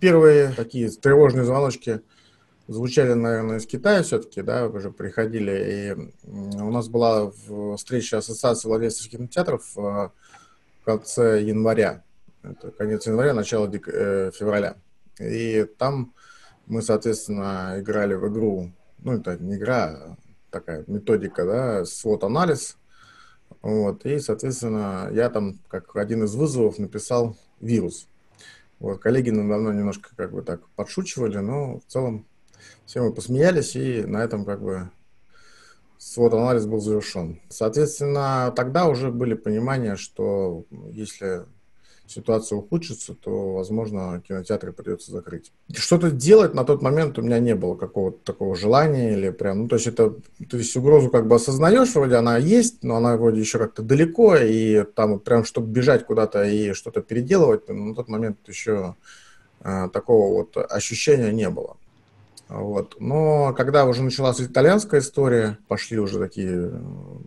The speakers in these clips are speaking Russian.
первые такие тревожные звоночки звучали, наверное, из Китая все-таки, да, уже приходили. И у нас была встреча Ассоциации владельцев кинотеатров э, в конце января. Это конец января, начало э, февраля. И там мы, соответственно, играли в игру, ну, это не игра, а такая методика, да, свод-анализ. Вот, и, соответственно, я там, как один из вызовов, написал вирус. Вот, коллеги надо мной немножко как бы так подшучивали, но в целом все мы посмеялись, и на этом как бы свод анализ был завершен. Соответственно, тогда уже были понимания, что если ситуация ухудшится, то, возможно, кинотеатры придется закрыть. Что-то делать на тот момент у меня не было какого-то такого желания или прям, ну, то есть это, то есть угрозу как бы осознаешь, вроде она есть, но она вроде еще как-то далеко, и там прям, чтобы бежать куда-то и что-то переделывать, ну, на тот момент еще э, такого вот ощущения не было. Вот. Но когда уже началась итальянская история, пошли уже такие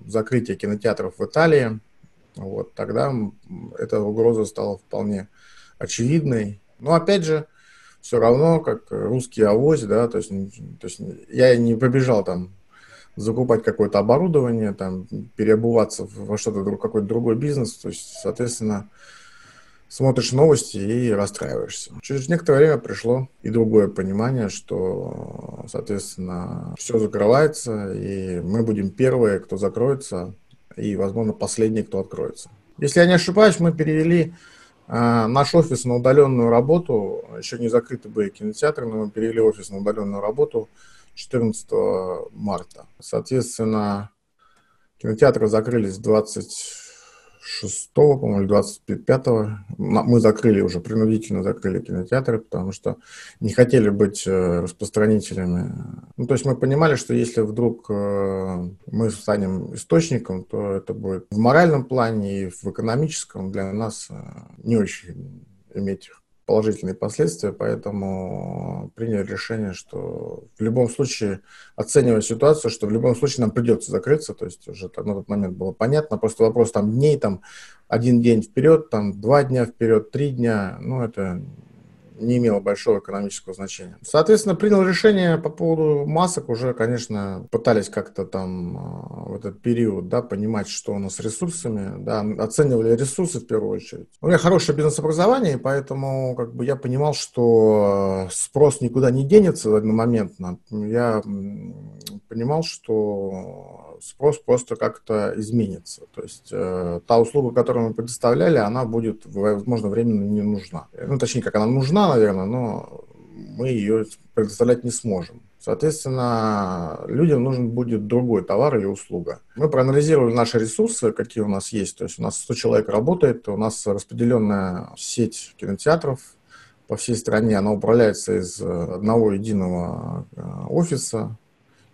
закрытия кинотеатров в Италии, вот, тогда эта угроза стала вполне очевидной. Но опять же, все равно, как русский авось, да, то есть, то есть я не побежал там закупать какое-то оборудование, там, переобуваться во что-то, какой-то другой бизнес, то есть, соответственно, смотришь новости и расстраиваешься. Через некоторое время пришло и другое понимание, что, соответственно, все закрывается, и мы будем первые, кто закроется, и, возможно, последний, кто откроется. Если я не ошибаюсь, мы перевели э, наш офис на удаленную работу. Еще не закрыты были кинотеатры, но мы перевели офис на удаленную работу 14 марта. Соответственно, кинотеатры закрылись 20 6, по-моему, 25 мы закрыли уже, принудительно закрыли кинотеатры, потому что не хотели быть э, распространителями. Ну, то есть мы понимали, что если вдруг э, мы станем источником, то это будет в моральном плане и в экономическом для нас э, не очень иметь положительные последствия, поэтому приняли решение, что в любом случае, оценивая ситуацию, что в любом случае нам придется закрыться, то есть уже на тот момент было понятно, просто вопрос там дней, там один день вперед, там два дня вперед, три дня, ну это не имело большого экономического значения. Соответственно, принял решение по поводу масок, уже, конечно, пытались как-то там а, в этот период, да, понимать, что у нас с ресурсами, да, оценивали ресурсы в первую очередь. У меня хорошее бизнес-образование, поэтому как бы я понимал, что спрос никуда не денется одномоментно. Я понимал, что спрос просто как-то изменится. То есть э, та услуга, которую мы предоставляли, она будет, возможно, временно не нужна. Ну, точнее, как она нужна, наверное, но мы ее предоставлять не сможем. Соответственно, людям нужен будет другой товар или услуга. Мы проанализировали наши ресурсы, какие у нас есть. То есть у нас 100 человек работает, у нас распределенная сеть кинотеатров по всей стране. Она управляется из одного единого э, офиса.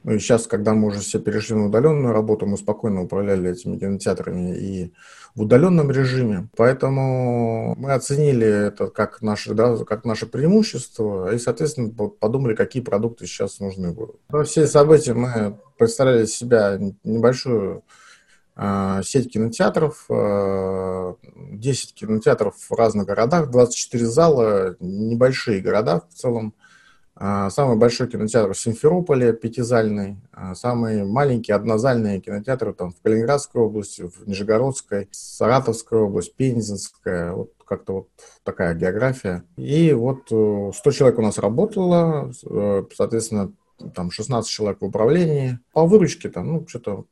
Ну и сейчас, когда мы уже все перешли на удаленную работу, мы спокойно управляли этими кинотеатрами и в удаленном режиме. Поэтому мы оценили это как наше, да, как наше преимущество и, соответственно, подумали, какие продукты сейчас нужны будут. Во все события мы представляли себя небольшую э, сеть кинотеатров, э, 10 кинотеатров в разных городах, 24 зала, небольшие города в целом. А, самый большой кинотеатр в Симферополе, пятизальный. А, самые маленькие однозальные кинотеатры там в Калининградской области, в Нижегородской, Саратовская область, Пензенская. Вот как-то вот такая география. И вот 100 э, человек у нас работало, э, соответственно, там 16 человек в управлении. По выручке там, ну, что-то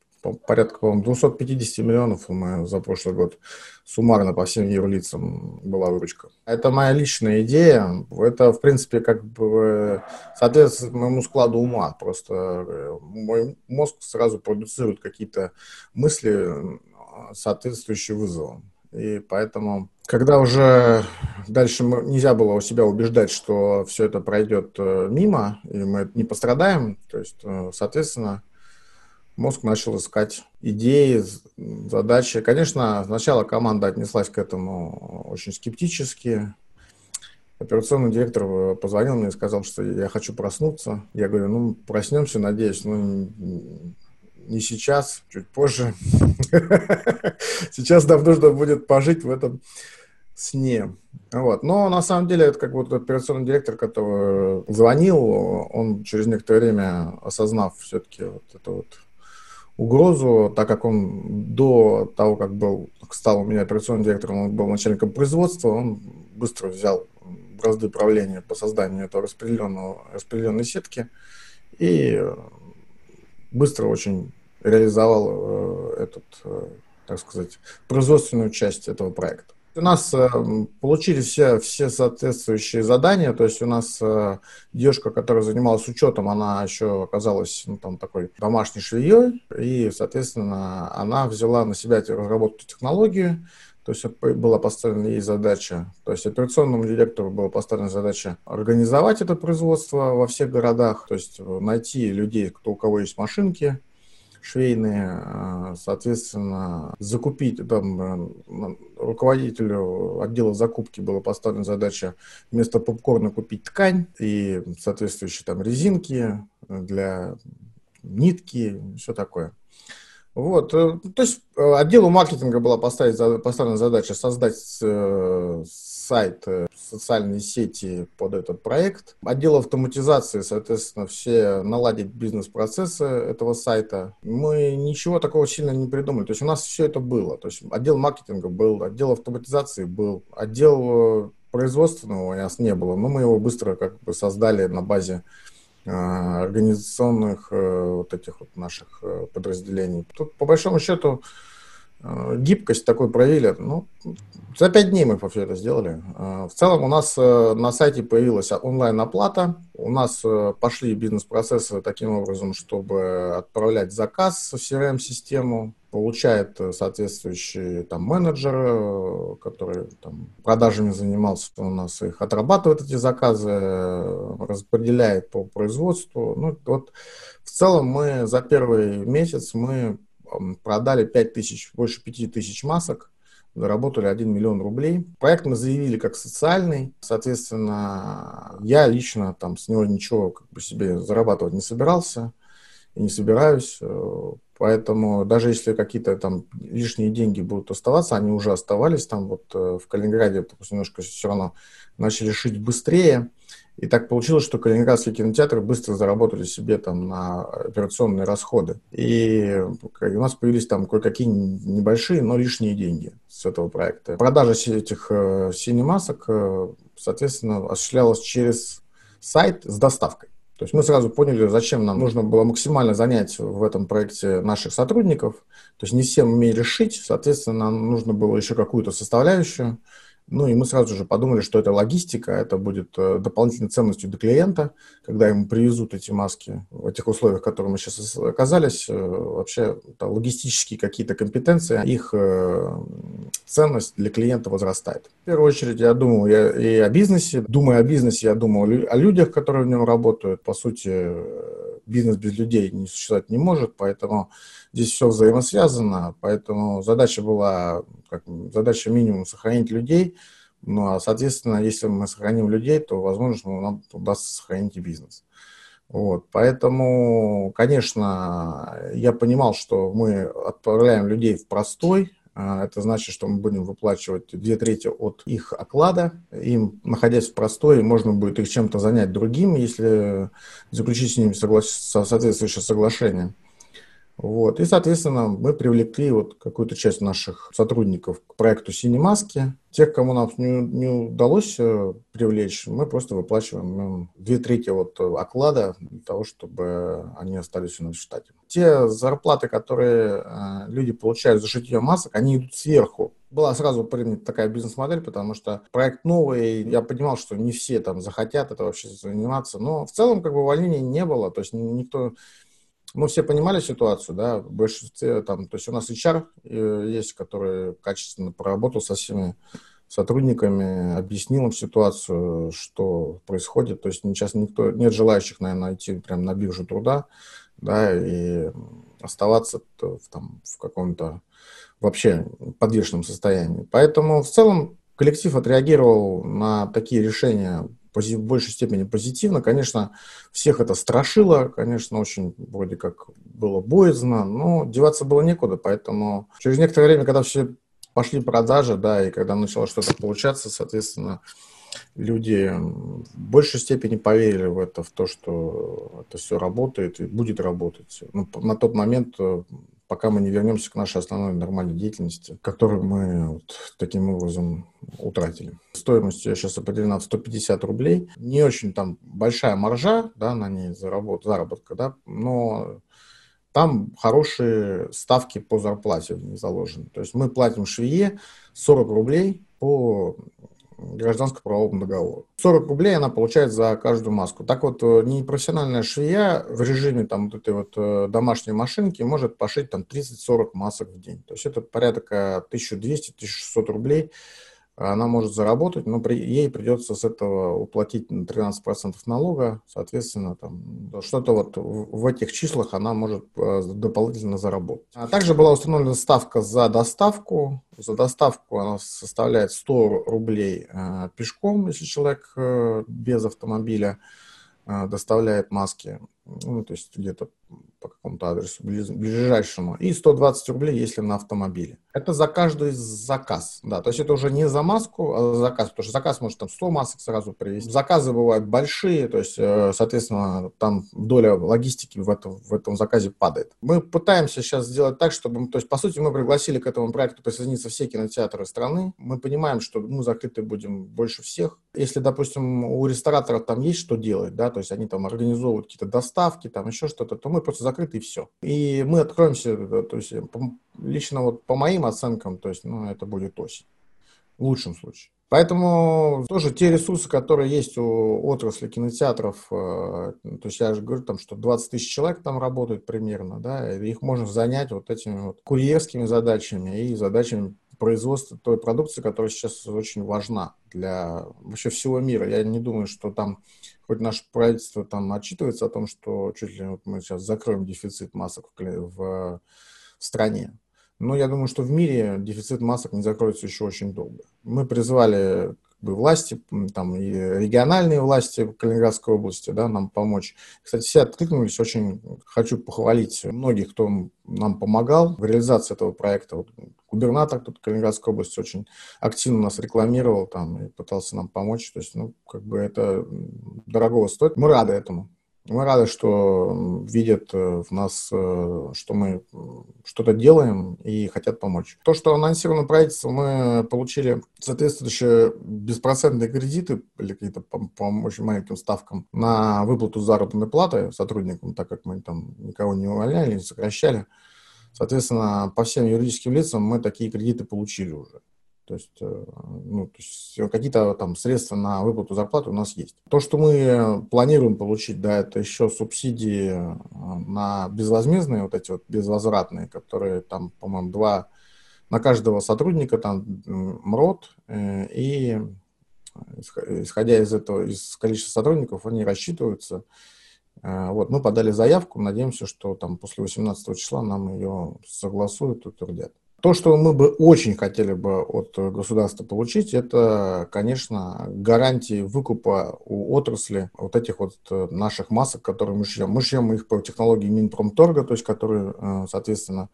порядка, по-моему, 250 миллионов мы за прошлый год суммарно по всем юрлицам была выручка. Это моя личная идея. Это, в принципе, как бы соответствует моему складу ума. Просто э, мой мозг сразу продуцирует какие-то мысли, соответствующие вызовам. И поэтому, когда уже дальше нельзя было у себя убеждать, что все это пройдет э, мимо, и мы не пострадаем, то есть, э, соответственно, мозг начал искать идеи, задачи. Конечно, сначала команда отнеслась к этому очень скептически. Операционный директор позвонил мне и сказал, что я хочу проснуться. Я говорю, ну, проснемся, надеюсь, ну, не сейчас, чуть позже. Сейчас нам нужно будет пожить в этом сне. Вот. Но на самом деле это как вот операционный директор, который звонил, он через некоторое время, осознав все-таки вот эту вот угрозу, так как он до того, как был, стал у меня операционным директором, он был начальником производства, он быстро взял бразды правления по созданию этого распределенного, распределенной сетки и быстро очень реализовал э, этот, э, так сказать, производственную часть этого проекта. У нас э, получили все, все соответствующие задания, то есть у нас э, девушка, которая занималась учетом, она еще оказалась ну, там такой домашней швеей, и, соответственно, она взяла на себя разработку технологии, то есть была поставлена ей задача, то есть операционному директору была поставлена задача организовать это производство во всех городах, то есть найти людей, кто, у кого есть машинки, швейные, э, соответственно, закупить, там, э, руководителю отдела закупки была поставлена задача вместо попкорна купить ткань и соответствующие там резинки для нитки, все такое. Вот, э, то есть отделу маркетинга была поставлена задача создать сайт, э, социальные сети под этот проект. Отдел автоматизации, соответственно, все наладить бизнес-процессы этого сайта. Мы ничего такого сильно не придумали. То есть у нас все это было. То есть отдел маркетинга был, отдел автоматизации был, отдел э, производственного у нас не было, но мы его быстро как бы создали на базе э, организационных вот этих вот наших подразделений. Тут, по большому счету, гибкость такой проявили. Ну, за пять дней мы все это сделали. Э, в целом у нас э, на сайте появилась онлайн-оплата. У нас пошли бизнес-процессы таким образом, чтобы отправлять заказ в CRM-систему. Получает соответствующий там менеджер, который там, продажами занимался у нас, их отрабатывает эти заказы, распределяет по производству. Ну, вот в целом мы за первый месяц мы продали 5 тысяч, больше 5 тысяч масок, заработали 1 миллион рублей. Проект мы заявили как социальный, соответственно, я лично там с него ничего как бы себе зарабатывать не собирался и не собираюсь, э, поэтому даже если какие-то там лишние деньги будут оставаться, они уже оставались там вот э, в Калининграде, допустим, немножко все равно начали шить быстрее, и так получилось, что Калининградские кинотеатры быстро заработали себе там на операционные расходы. И у нас появились там кое-какие небольшие, но лишние деньги с этого проекта. Продажа этих э, синемасок, э, соответственно, осуществлялась через сайт с доставкой. То есть мы сразу поняли, зачем нам нужно было максимально занять в этом проекте наших сотрудников. То есть не всем умели шить, соответственно, нам нужно было еще какую-то составляющую ну и мы сразу же подумали, что это логистика, это будет э, дополнительной ценностью для клиента, когда ему привезут эти маски в этих условиях, в которых мы сейчас оказались. Э, вообще логистические какие-то компетенции, их э, ценность для клиента возрастает. В первую очередь я думал и о бизнесе. Думая о бизнесе, я думал о людях, которые в нем работают. По сути, бизнес без людей не существовать не может, поэтому здесь все взаимосвязано, поэтому задача была, как, задача минимум сохранить людей, ну а, соответственно, если мы сохраним людей, то, возможно, нам удастся сохранить и бизнес. Вот, поэтому, конечно, я понимал, что мы отправляем людей в простой, это значит, что мы будем выплачивать две трети от их оклада. Им, находясь в простой, можно будет их чем-то занять другим, если заключить с ними согла... соответствующее соглашение. Вот. И, соответственно, мы привлекли вот какую-то часть наших сотрудников к проекту «Синей маски». Тех, кому нам не, не удалось э, привлечь, мы просто выплачиваем две трети вот оклада для того, чтобы они остались у нас в штате. Те зарплаты, которые э, люди получают за шитье масок, они идут сверху. Была сразу принята такая бизнес-модель, потому что проект новый, и я понимал, что не все там захотят это вообще заниматься. Но в целом как бы увольнений не было, то есть никто мы все понимали ситуацию, да, в большинстве там, то есть у нас HR э, есть, который качественно проработал со всеми сотрудниками, объяснил им ситуацию, что происходит, то есть сейчас никто, нет желающих, наверное, найти прямо на биржу труда, да, и оставаться в, там, в каком-то вообще подвешенном состоянии. Поэтому в целом коллектив отреагировал на такие решения в большей степени позитивно. Конечно, всех это страшило, конечно, очень вроде как было боязно, но деваться было некуда, поэтому через некоторое время, когда все пошли продажи, да, и когда начало что-то получаться, соответственно, люди в большей степени поверили в это, в то, что это все работает и будет работать. Ну, на тот момент, э, пока мы не вернемся к нашей основной нормальной деятельности, которую мы вот таким образом утратили. Стоимость я сейчас определена в 150 рублей. Не очень там большая маржа да, на ней заработ, заработка, да, но там хорошие ставки по зарплате заложены. То есть мы платим швее 40 рублей по гражданско-правовому договору. 40 рублей она получает за каждую маску. Так вот, э, непрофессиональная швея в режиме там, вот этой вот э, домашней машинки может пошить там 30-40 масок в день. То есть это порядка 1200-1600 рублей она может заработать, но при, ей придется с этого уплатить на 13% налога, соответственно, там что-то вот в, в этих числах она может э, дополнительно заработать. А также была установлена ставка за доставку. За доставку она составляет 100 рублей э, пешком, если человек э, без автомобиля э, доставляет маски ну, то есть где-то по какому-то адресу ближайшему, и 120 рублей, если на автомобиле. Это за каждый заказ, да, то есть это уже не за маску, а за заказ, потому что заказ может там 100 масок сразу привезти. Заказы бывают большие, то есть, э, соответственно, там доля логистики в этом, в этом заказе падает. Мы пытаемся сейчас сделать так, чтобы, то есть, по сути, мы пригласили к этому проекту присоединиться все кинотеатры страны. Мы понимаем, что мы закрыты будем больше всех. Если, допустим, у рестораторов там есть что делать, да, то есть они там организовывают какие-то доставки, там еще что-то, то мы просто закрыты и все. И мы откроемся, то есть лично вот по моим оценкам, то есть, ну, это будет осень. В лучшем случае. Поэтому тоже те ресурсы, которые есть у отрасли кинотеатров, э, то есть я же говорю, там, что 20 тысяч человек там работают примерно, да, их можно занять вот этими вот курьерскими задачами и задачами производства той продукции, которая сейчас очень важна для вообще всего мира. Я не думаю, что там хоть наше правительство там отчитывается о том, что чуть ли вот мы сейчас закроем дефицит масок в, в, в стране. Но я думаю, что в мире дефицит масок не закроется еще очень долго. Мы призвали власти, там, и региональные власти Калининградской области да, нам помочь. Кстати, все откликнулись. Очень хочу похвалить многих, кто нам помогал в реализации этого проекта. Вот губернатор тут Калининградской области очень активно нас рекламировал там и пытался нам помочь. То есть, ну, как бы это дорогого стоит. Мы рады этому. Мы рады, что видят э, в нас, э, что мы что-то делаем и хотят помочь. То, что анонсировано правительство, мы получили соответствующие беспроцентные кредиты или какие-то по, по очень маленьким ставкам на выплату заработной платы сотрудникам, так как мы там никого не увольняли, не сокращали. Соответственно, по всем юридическим лицам мы такие кредиты получили уже. То есть, э, ну, есть какие-то там средства на выплату зарплаты у нас есть. То, что мы планируем получить, да, это еще субсидии э, на безвозмездные, вот эти вот безвозвратные, которые там, по-моему, два на каждого сотрудника, там МРОД, э, и исходя из этого, из количества сотрудников, они рассчитываются. Вот, мы подали заявку, надеемся, что там после 18 числа нам ее согласуют, утвердят. То, что мы бы очень хотели бы от государства получить, это, конечно, гарантии выкупа у отрасли вот этих вот э, наших масок, которые мы шьем. Мы шьем их по технологии Минпромторга, то есть которые, э, соответственно,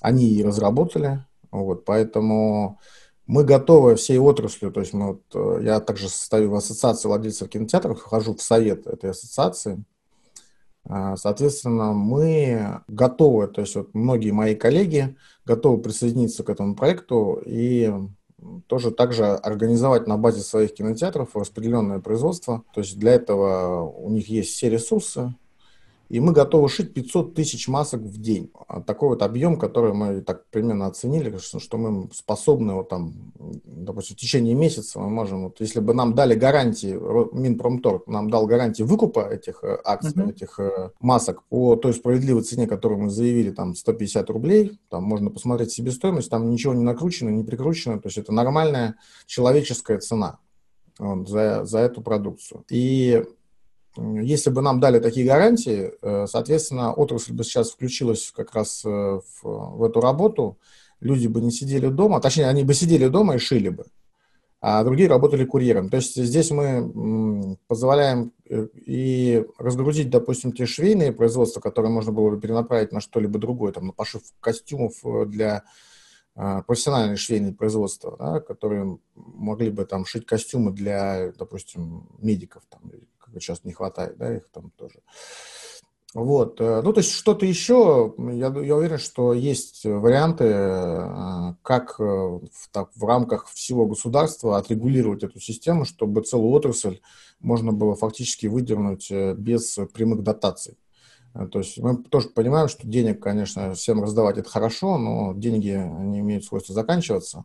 они и разработали. Вот, поэтому мы готовы всей отраслью, то есть мы вот, э, я также состою в ассоциации владельцев кинотеатров, вхожу в совет этой ассоциации, соответственно, мы готовы, то есть вот многие мои коллеги готовы присоединиться к этому проекту и тоже также организовать на базе своих кинотеатров распределенное производство. То есть для этого у них есть все ресурсы, и мы готовы шить 500 тысяч масок в день. А такой вот объем, который мы так примерно оценили, что мы способны, вот там, допустим, в течение месяца мы можем, вот, если бы нам дали гарантии, Минпромторг нам дал гарантии выкупа этих э, акций, uh-huh. этих э, масок по той справедливой цене, которую мы заявили, там 150 рублей, там можно посмотреть себестоимость, там ничего не накручено, не прикручено, то есть это нормальная человеческая цена вот, за, за эту продукцию. И если бы нам дали такие гарантии, э, соответственно, отрасль бы сейчас включилась как раз э, в, в эту работу, люди бы не сидели дома, точнее, они бы сидели дома и шили бы, а другие работали курьером. То есть здесь мы позволяем э, и разгрузить, допустим, те швейные производства, которые можно было бы перенаправить на что-либо другое, там, на пошив костюмов для профессиональные швейные производства, да, которые могли бы там шить костюмы для, допустим, медиков, там, как сейчас не хватает, да, их там тоже. Вот, э, ну, то есть что-то еще, я, я уверен, что есть варианты, э, как э, в, так, в рамках всего государства отрегулировать эту систему, чтобы целую отрасль можно было фактически выдернуть без прямых дотаций. То есть мы тоже понимаем, что денег, конечно, всем раздавать это хорошо, но деньги, они имеют свойство заканчиваться.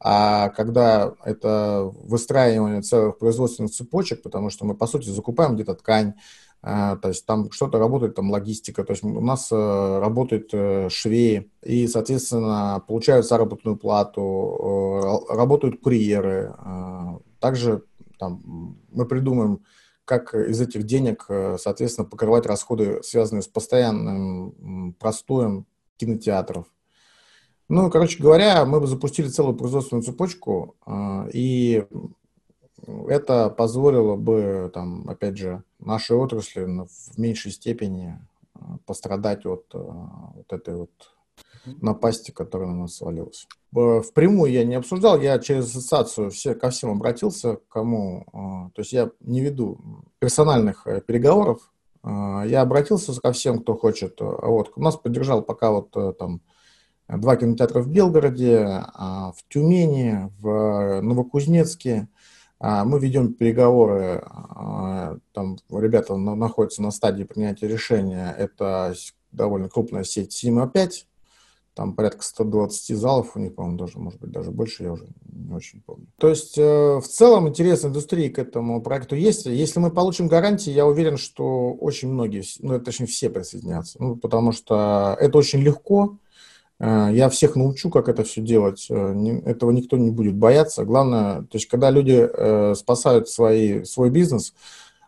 А когда это выстраивание целых производственных цепочек, потому что мы, по сути, закупаем где-то ткань, а, то есть там что-то работает, там логистика, то есть у нас э, работают э, швеи, и, соответственно, получают заработную плату, э, работают курьеры. А, также там, мы придумаем, как из этих денег, соответственно, покрывать расходы, связанные с постоянным простоем кинотеатров. Ну, короче говоря, мы бы запустили целую производственную цепочку, а, и это позволило бы, там, опять же, нашей отрасли в меньшей степени а, пострадать от а, вот этой вот напасти, которая на нас свалилась. Впрямую я не обсуждал, я через ассоциацию все, ко всем обратился, кому, то есть я не веду персональных э, переговоров, я обратился ко всем, кто хочет. Вот, у нас поддержал пока вот э, там два кинотеатра в Белгороде, в Тюмени, в Новокузнецке, а, мы ведем переговоры, а, там ребята находятся на стадии принятия решения. Это довольно крупная сеть Сима 5, там порядка 120 залов у них, по-моему, даже, может быть, даже больше, я уже не очень помню. То есть, э, в целом, интерес индустрии к этому проекту есть. Если мы получим гарантии, я уверен, что очень многие, ну, точнее, все присоединятся. Ну, потому что это очень легко, я всех научу, как это все делать. Э, этого никто не будет бояться. Главное, то есть, когда люди э, спасают свои, свой бизнес,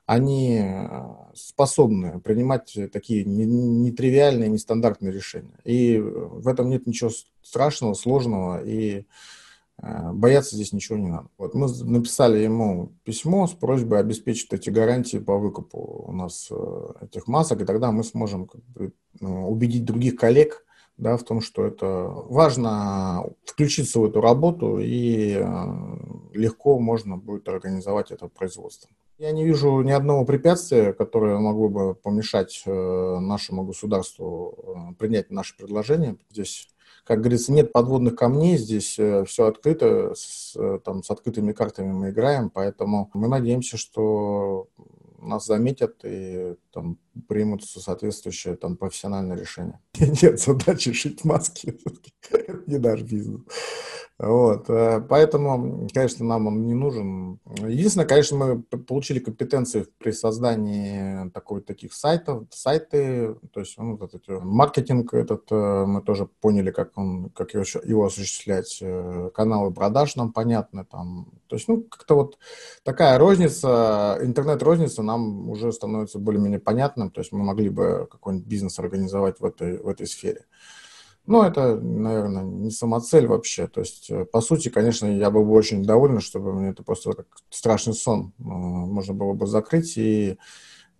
они способны принимать такие нетривиальные, нестандартные решения. И в этом нет ничего страшного, сложного, и бояться здесь ничего не надо. Вот мы написали ему письмо с просьбой обеспечить эти гарантии по выкупу у нас этих масок, и тогда мы сможем убедить других коллег, да, в том, что это важно включиться в эту работу и э, легко можно будет организовать это производство. Я не вижу ни одного препятствия, которое могло бы помешать э, нашему государству э, принять наше предложение. Здесь, как говорится, нет подводных камней, здесь все открыто, с, там, с открытыми картами мы играем, поэтому мы надеемся, что нас заметят и там примут соответствующее там профессиональное решение. Нет задачи шить маски, не наш бизнес. Вот, э, поэтому, конечно, нам он не нужен. Единственное, конечно, мы получили компетенции при создании такой, таких сайтов, сайты, то есть ну, вот этот маркетинг этот э, мы тоже поняли, как он, как его, его осуществлять, э, каналы продаж нам понятны, там, то есть, ну, как-то вот такая розница, интернет-розница нам уже становится более-менее понятным, то есть мы могли бы какой-нибудь бизнес организовать в этой, в этой сфере. Ну, это, наверное, не самоцель вообще. То есть, э, по сути, конечно, я был бы очень доволен, чтобы мне это просто как страшный сон э, можно было бы закрыть и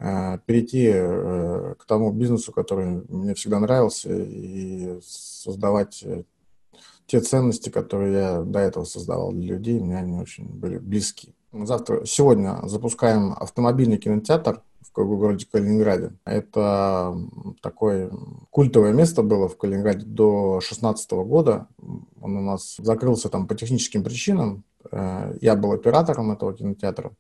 э, перейти к тому бизнесу, который мне всегда нравился, и создавать те ценности, которые я до этого создавал для людей, мне они очень были близки. Завтра, сегодня запускаем автомобильный кинотеатр в городе Калининграде. Это такое культовое место было в Калининграде до 2016 года. Он у нас закрылся там по техническим причинам. Э, я был оператором этого кинотеатра.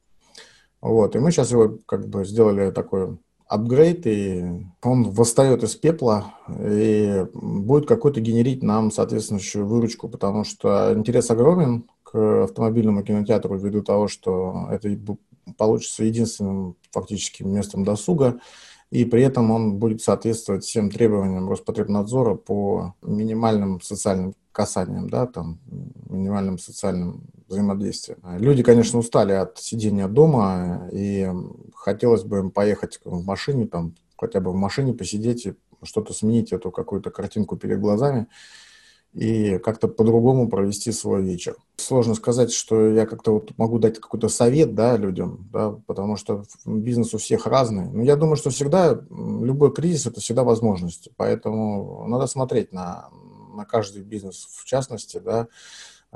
Вот, и мы сейчас его как бы сделали такой апгрейд, и он восстает из пепла и будет какой-то генерить нам соответствующую выручку, потому что интерес огромен автомобильному кинотеатру ввиду того, что это получится единственным фактически местом досуга, и при этом он будет соответствовать всем требованиям Роспотребнадзора по минимальным социальным касаниям, да, там, минимальным социальным взаимодействием. Люди, конечно, устали от сидения дома, и хотелось бы им поехать в машине, там, хотя бы в машине посидеть и что-то сменить, эту какую-то картинку перед глазами и как-то по-другому провести свой вечер. Сложно сказать, что я как-то вот могу дать какой-то совет да, людям, да, потому что бизнес у всех разный. Но я думаю, что всегда любой кризис – это всегда возможность. Поэтому надо смотреть на, на каждый бизнес в частности, да,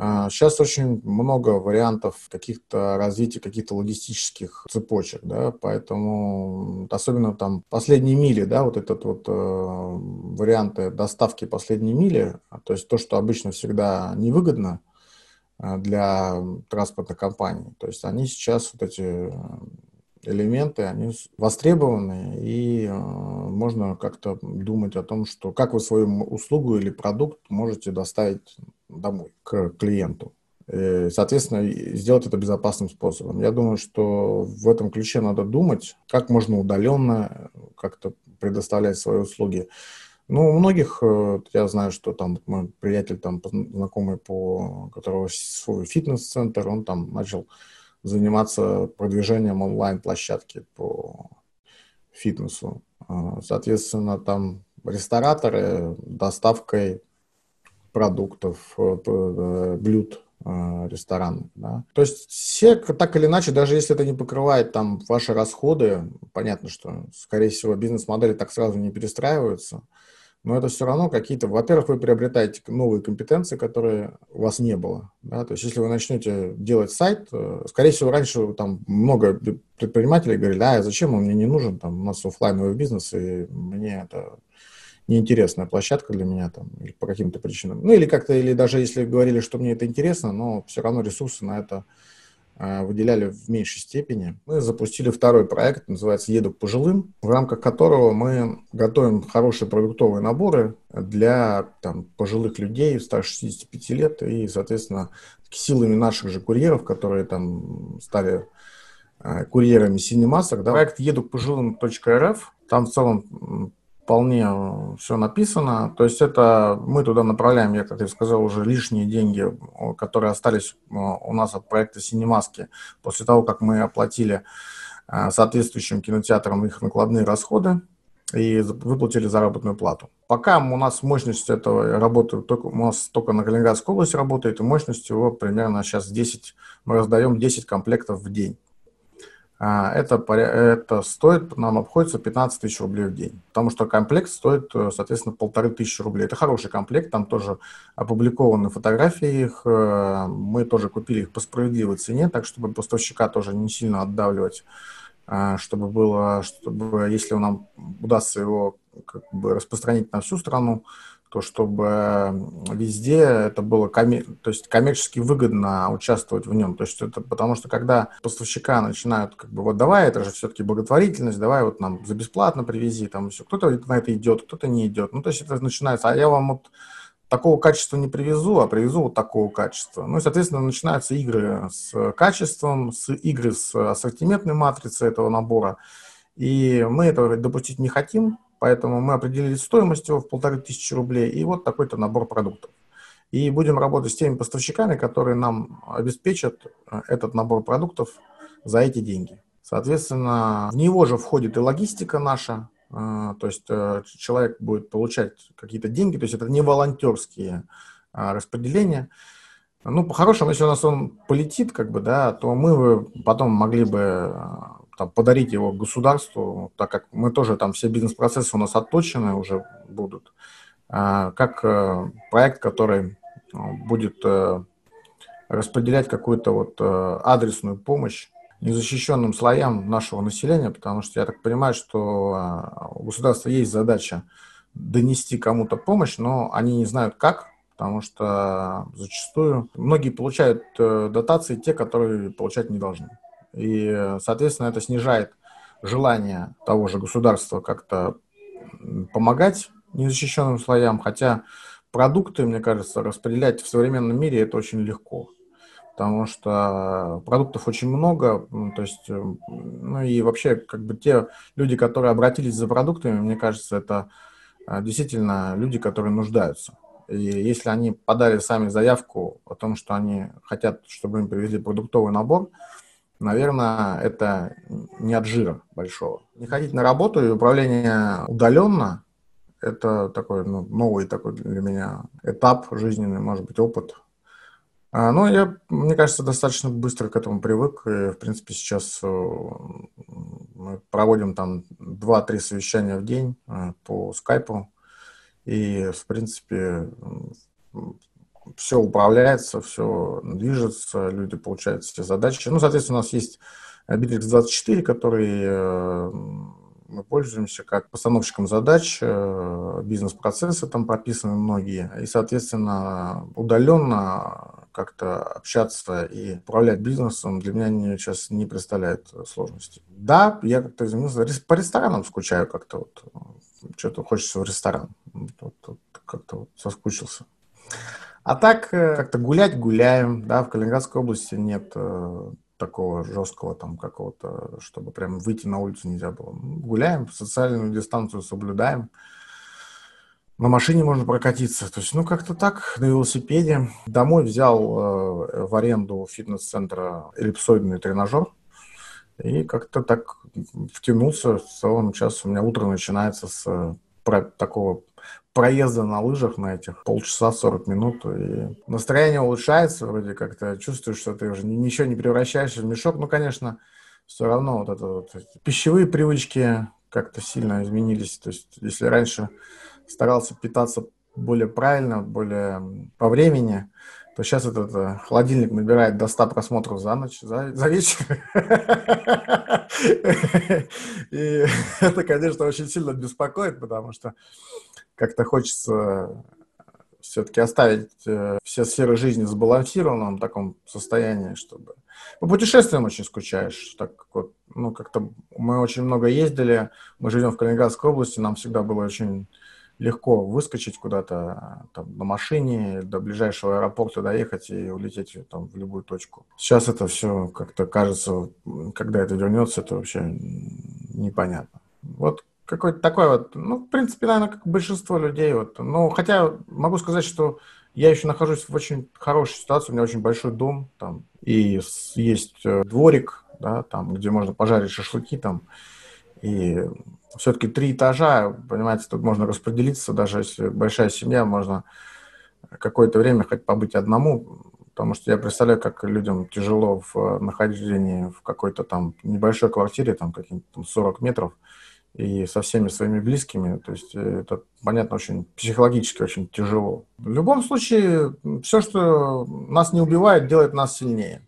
Сейчас а, очень много вариантов каких-то развития каких-то логистических цепочек, да, поэтому особенно там последние мили, да, вот этот вот э, варианты доставки последней мили, то есть то, что обычно всегда невыгодно э, для транспортных компаний, то есть они сейчас вот эти элементы, они востребованы, и э, можно как-то думать о том, что как вы свою услугу или продукт можете доставить домой к клиенту. И, соответственно, сделать это безопасным способом. Я думаю, что в этом ключе надо думать, как можно удаленно как-то предоставлять свои услуги. Ну, у многих, э, я знаю, что там мой приятель, там, знакомый, по, которого свой фитнес-центр, он там начал заниматься продвижением онлайн-площадки по фитнесу. Соответственно, там рестораторы доставкой продуктов, э, э, блюд э, ресторан. Да. То есть все так или иначе, даже если это не покрывает там ваши расходы, понятно, что, скорее всего, бизнес-модели так сразу не перестраиваются, но это все равно какие-то, во-первых, вы приобретаете новые компетенции, которые у вас не было. Да? То есть, если вы начнете делать сайт, скорее всего, раньше там много предпринимателей говорили, а зачем он мне не нужен, там у нас офлайновый бизнес, и мне это неинтересная площадка для меня там, или по каким-то причинам. Ну, или как-то, или даже если говорили, что мне это интересно, но все равно ресурсы на это Э, выделяли в меньшей степени. Мы запустили второй проект, называется «Еду к пожилым», в рамках которого мы готовим хорошие продуктовые наборы для там, пожилых людей старше 65 лет и, соответственно, силами наших же курьеров, которые там стали э, курьерами синемасок. Да. Проект «Еду к пожилым.рф». Там в целом вполне э, все написано. То есть это мы туда направляем, я, как я сказал, уже лишние деньги, которые остались э, у нас от проекта «Синемаски» после того, как мы оплатили э, соответствующим кинотеатрам их накладные расходы и выплатили заработную плату. Пока у нас мощность этого работы, только, у нас только на Калининградской области работает, и мощность его примерно сейчас 10, мы раздаем 10 комплектов в день. А, это, это стоит, нам обходится 15 тысяч рублей в день. Потому что комплект стоит, э, соответственно, полторы тысячи рублей. Это хороший комплект, там тоже опубликованы фотографии их. Э, мы тоже купили их по справедливой цене, так чтобы поставщика тоже не сильно отдавливать, а, чтобы было, чтобы, если нам удастся его как бы распространить на всю страну, то чтобы везде это было коммер... то есть коммерчески выгодно участвовать в нем. То есть это потому что когда поставщика начинают как бы вот давай, это же все-таки благотворительность, давай вот нам за бесплатно привези, там все. Кто-то на это идет, кто-то не идет. Ну, то есть это начинается, а я вам вот такого качества не привезу, а привезу вот такого качества. Ну и, соответственно, начинаются игры с качеством, с игры с ассортиментной матрицей этого набора. И мы этого допустить не хотим, Поэтому мы определили стоимость его в полторы тысячи рублей и вот такой-то набор продуктов. И будем работать с теми поставщиками, которые нам обеспечат э, этот набор продуктов за эти деньги. Соответственно, в него же входит и логистика наша, э, то есть э, человек будет получать какие-то деньги, то есть это не волонтерские распределения. Ну, по-хорошему, если у нас он полетит, как бы, да, то мы потом могли бы там, подарить его государству, так как мы тоже там все бизнес-процессы у нас отточены уже будут, а, как э, проект, который э, будет э, распределять какую-то вот адресную помощь незащищенным слоям нашего населения, потому что я так понимаю, что у государства есть задача донести кому-то помощь, но они не знают как, потому что зачастую многие получают дотации те, которые получать не должны. И, соответственно, это снижает желание того же государства как-то помогать незащищенным слоям, хотя продукты, мне кажется, распределять в современном мире это очень легко, потому что продуктов очень много, то есть, ну и вообще, как бы те люди, которые обратились за продуктами, мне кажется, это а, действительно люди, которые нуждаются. И если они подали сами заявку о том, что они хотят, чтобы им привезли продуктовый набор, наверное, это не от жира большого. Не ходить на работу и управление удаленно – это такой ну, новый такой для меня этап жизненный, может быть, опыт. А, ну, я, мне кажется, достаточно быстро к этому привык. И, в принципе, сейчас э, мы проводим там 2-3 совещания в день э, по скайпу. И, в принципе, все управляется, все движется, люди получают все задачи. Ну, соответственно, у нас есть Bittrex 24, который э, мы пользуемся как постановщиком задач, э, бизнес-процессы там прописаны многие, и, соответственно, удаленно как-то общаться и управлять бизнесом для меня сейчас не представляет сложности. Да, я как-то изменился, по ресторанам скучаю как-то вот, что-то хочется в ресторан, вот, вот, как-то вот соскучился. А так, э, как-то гулять гуляем, да, в Калининградской области нет э, такого жесткого там какого-то, чтобы прям выйти на улицу нельзя было. Гуляем, социальную дистанцию соблюдаем. На машине можно прокатиться. То есть, ну, как-то так, на велосипеде. Домой взял э, в аренду фитнес-центра эллипсоидный тренажер. И как-то так втянулся. В целом сейчас у меня утро начинается с э, про, такого проезда на лыжах на этих полчаса, 40 минут, и настроение улучшается, вроде как-то чувствуешь, что ты уже ничего не превращаешься в мешок. Ну, конечно, все равно вот это вот пищевые привычки как-то сильно изменились. То есть, если раньше старался питаться более правильно, более по времени, то сейчас этот э, холодильник набирает до 100 просмотров за ночь, за, за вечер. И это, конечно, очень сильно беспокоит, потому что как-то хочется все-таки оставить э, все сферы жизни в сбалансированном таком состоянии, чтобы... По путешествиям очень скучаешь. Так вот, ну, как-то мы очень много ездили, мы живем в Калининградской области, нам всегда было очень легко выскочить куда-то там, на машине, до ближайшего аэропорта доехать и улететь там, в любую точку. Сейчас это все как-то кажется, когда это вернется, это вообще непонятно. Вот какой-то такой вот, ну, в принципе, наверное, как большинство людей. Вот. Ну, хотя могу сказать, что я еще нахожусь в очень хорошей ситуации. У меня очень большой дом, там, и есть э, дворик, да, там, где можно пожарить шашлыки, там, и все-таки три этажа, понимаете, тут можно распределиться, даже если большая семья, можно какое-то время хоть побыть одному, потому что я представляю, как людям тяжело в нахождении в какой-то там небольшой квартире, там каким-то 40 метров, и со всеми своими близкими. То есть э, это, понятно, очень психологически очень тяжело. В любом случае, все, что нас не убивает, делает нас сильнее.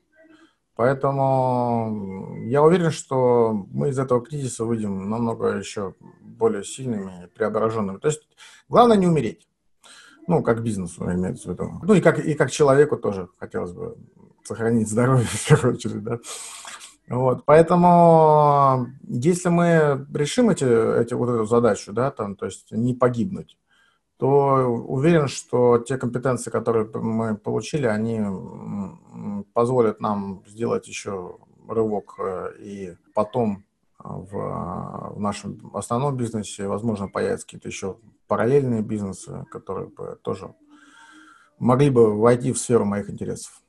Поэтому я уверен, что мы из этого кризиса выйдем намного еще более сильными и преображенными. То есть главное не умереть. Ну, как бизнесу имеется в виду. Ну, и как, и как человеку тоже хотелось бы сохранить здоровье, в первую очередь, да. Вот, поэтому если мы решим эти, эти, вот эту задачу, да, там, то есть не погибнуть, то уверен, что те компетенции, которые мы получили, они позволят нам сделать еще рывок э, и потом в, в нашем основном бизнесе, возможно, появятся какие-то еще параллельные бизнесы, которые бы тоже могли бы войти в сферу моих интересов.